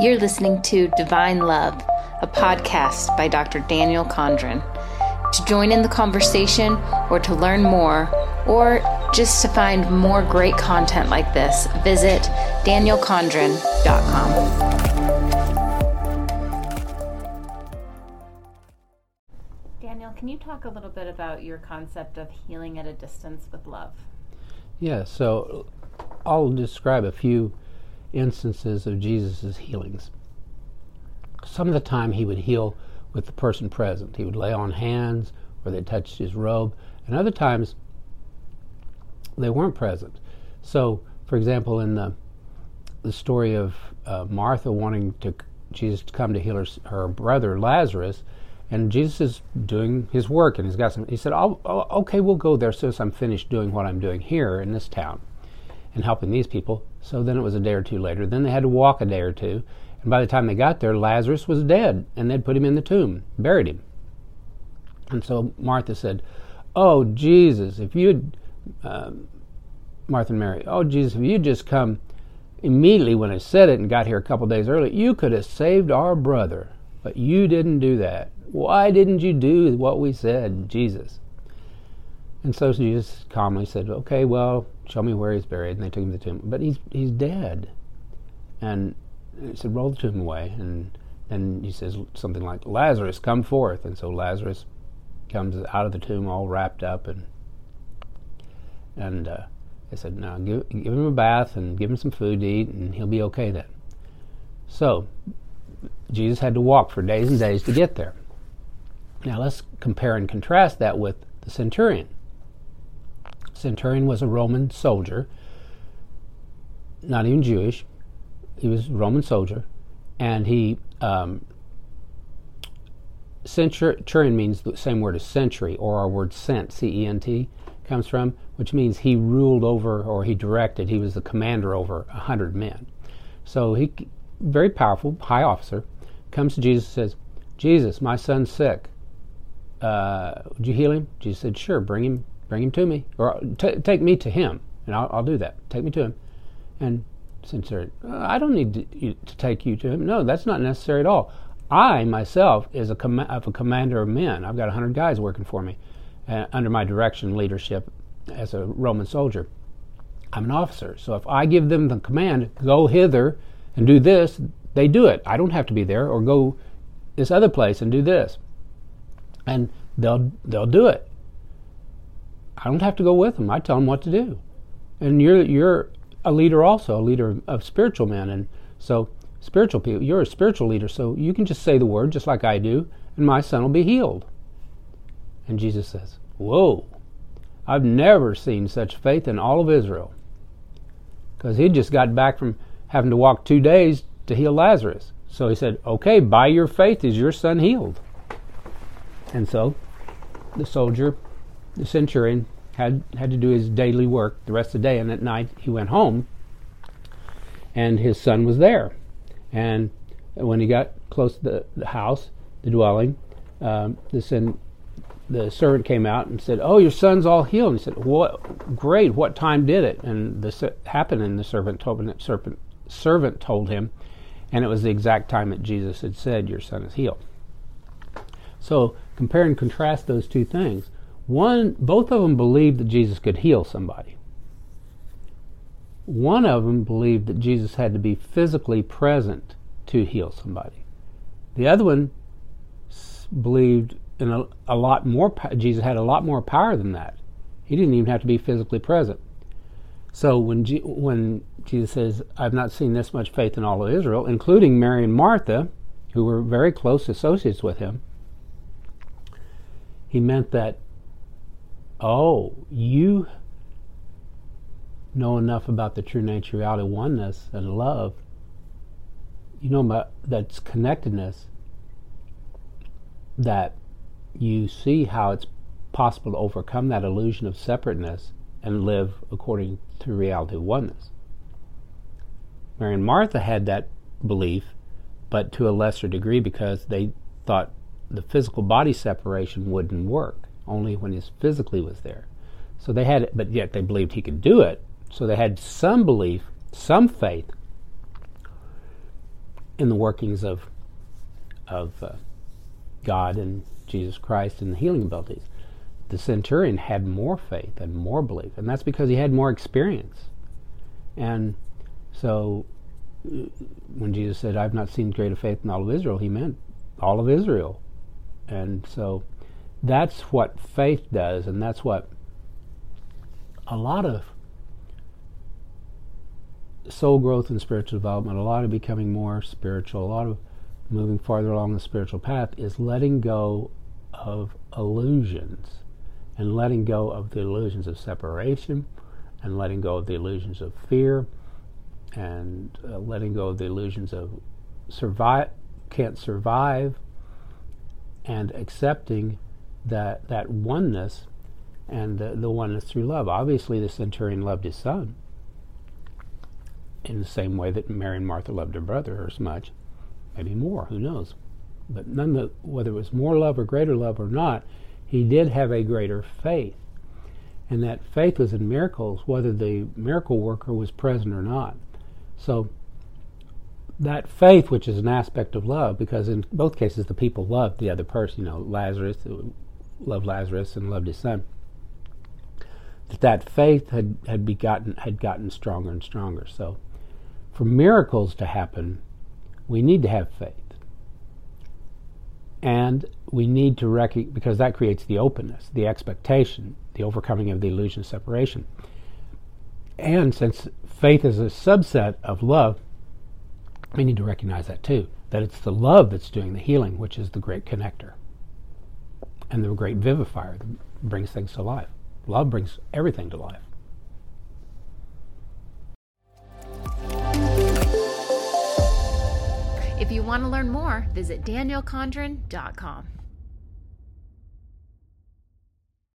You're listening to Divine Love, a podcast by Dr. Daniel Condron. To join in the conversation or to learn more, or just to find more great content like this, visit danielcondron.com. Daniel, can you talk a little bit about your concept of healing at a distance with love? Yeah, so I'll describe a few instances of Jesus' healings. Some of the time he would heal with the person present. He would lay on hands or they touched his robe, and other times they weren't present. So, for example, in the the story of uh, Martha wanting to Jesus to come to heal her, her brother Lazarus, and Jesus is doing his work, and he's got some. He said, oh, "Okay, we'll go there as soon as I'm finished doing what I'm doing here in this town, and helping these people." So then it was a day or two later. Then they had to walk a day or two, and by the time they got there, Lazarus was dead, and they'd put him in the tomb, buried him. And so Martha said, "Oh Jesus, if you'd." Um, Martha and Mary, oh Jesus, if you'd just come immediately when I said it and got here a couple days early, you could have saved our brother. But you didn't do that. Why didn't you do what we said, Jesus? And so Jesus calmly said, Okay, well, show me where he's buried. And they took him to the tomb. But he's, he's dead. And he said, Roll the tomb away. And then he says something like, Lazarus, come forth. And so Lazarus comes out of the tomb all wrapped up. And, and uh, they said, "Now give, give him a bath and give him some food to eat, and he'll be okay then. So Jesus had to walk for days and days to get there. Now let's compare and contrast that with the centurion. Centurion was a Roman soldier, not even Jewish. He was a Roman soldier, and he um, centurion means the same word as century, or our word cent, C-E-N-T, comes from, which means he ruled over or he directed. He was the commander over a hundred men. So he, very powerful, high officer, comes to Jesus and says, "Jesus, my son's sick. Uh, would you heal him?" Jesus said, "Sure. Bring him bring him to me, or t- take me to him, and I'll, I'll, do that. Take me to him. And Sincere, I don't need to, to, take you to him. No, that's not necessary at all. I myself is a, com- a commander of men. I've got a hundred guys working for me uh, under my direction, and leadership as a Roman soldier. I'm an officer, so if I give them the command, go hither and do this, they do it. I don't have to be there, or go this other place and do this, and they'll they'll do it. I don't have to go with them. I tell them what to do. And you're you're a leader also, a leader of spiritual men, and so spiritual people. You're a spiritual leader, so you can just say the word just like I do, and my son will be healed. And Jesus says, "Whoa, I've never seen such faith in all of Israel." Because he just got back from having to walk two days to heal Lazarus. So he said, "Okay, by your faith is your son healed." And so the soldier the centurion had had to do his daily work the rest of the day, and at night he went home, and his son was there. And when he got close to the, the house, the dwelling, um, the son, the servant came out and said, "Oh, your son's all healed." And he said, "What? Great! What time did it?" And this happened, and the servant told him, servant servant told him, and it was the exact time that Jesus had said, "Your son is healed." So compare and contrast those two things. One, both of them believed that Jesus could heal somebody. One of them believed that Jesus had to be physically present to heal somebody. The other one believed in a, a lot more. Jesus had a lot more power than that. He didn't even have to be physically present. So when G, when Jesus says, "I've not seen this much faith in all of Israel," including Mary and Martha, who were very close associates with him, he meant that oh, you know enough about the true nature, of reality, oneness, and love. You know about that's connectedness that you see how it's possible to overcome that illusion of separateness and live according to reality oneness. Mary and Martha had that belief, but to a lesser degree because they thought the physical body separation wouldn't work only when he physically was there. So they had, but yet they believed he could do it. So they had some belief, some faith. in the workings of of uh, God and Jesus Christ and the healing abilities. The centurion had more faith and more belief, and that's because he had more experience. And so, uh, when Jesus said, "I've not seen greater faith in all of Israel," he meant all of Israel. And so, that's what faith does, and that's what a lot of soul growth and spiritual development, a lot of becoming more spiritual, a lot of moving farther along the spiritual path is letting go of illusions and letting go of the illusions of separation and letting go of the illusions of fear and uh, letting go of the illusions of survive can't survive and accepting that that oneness and the, the oneness through love. Obviously, the centurion loved his son in the same way that Mary and Martha loved her brother as much, maybe more, who knows. But none the, whether it was more love or greater love or not, he did have a greater faith. And that faith was in miracles, whether the miracle worker was present or not. So that faith, which is an aspect of love, because in both cases the people loved the other person, you know, Lazarus loved Lazarus and loved his son that that faith had, had begotten had gotten stronger and stronger. So for miracles to happen, we need to have faith. And we need to recognize, because that creates the openness, the expectation, the overcoming of the illusion of separation. And since faith is a subset of love, we need to recognize that too, that it's the love that's doing the healing, which is the great connector and the great vivifier that brings things to life. Love brings everything to life. If you want to learn more, visit danielcondron.com.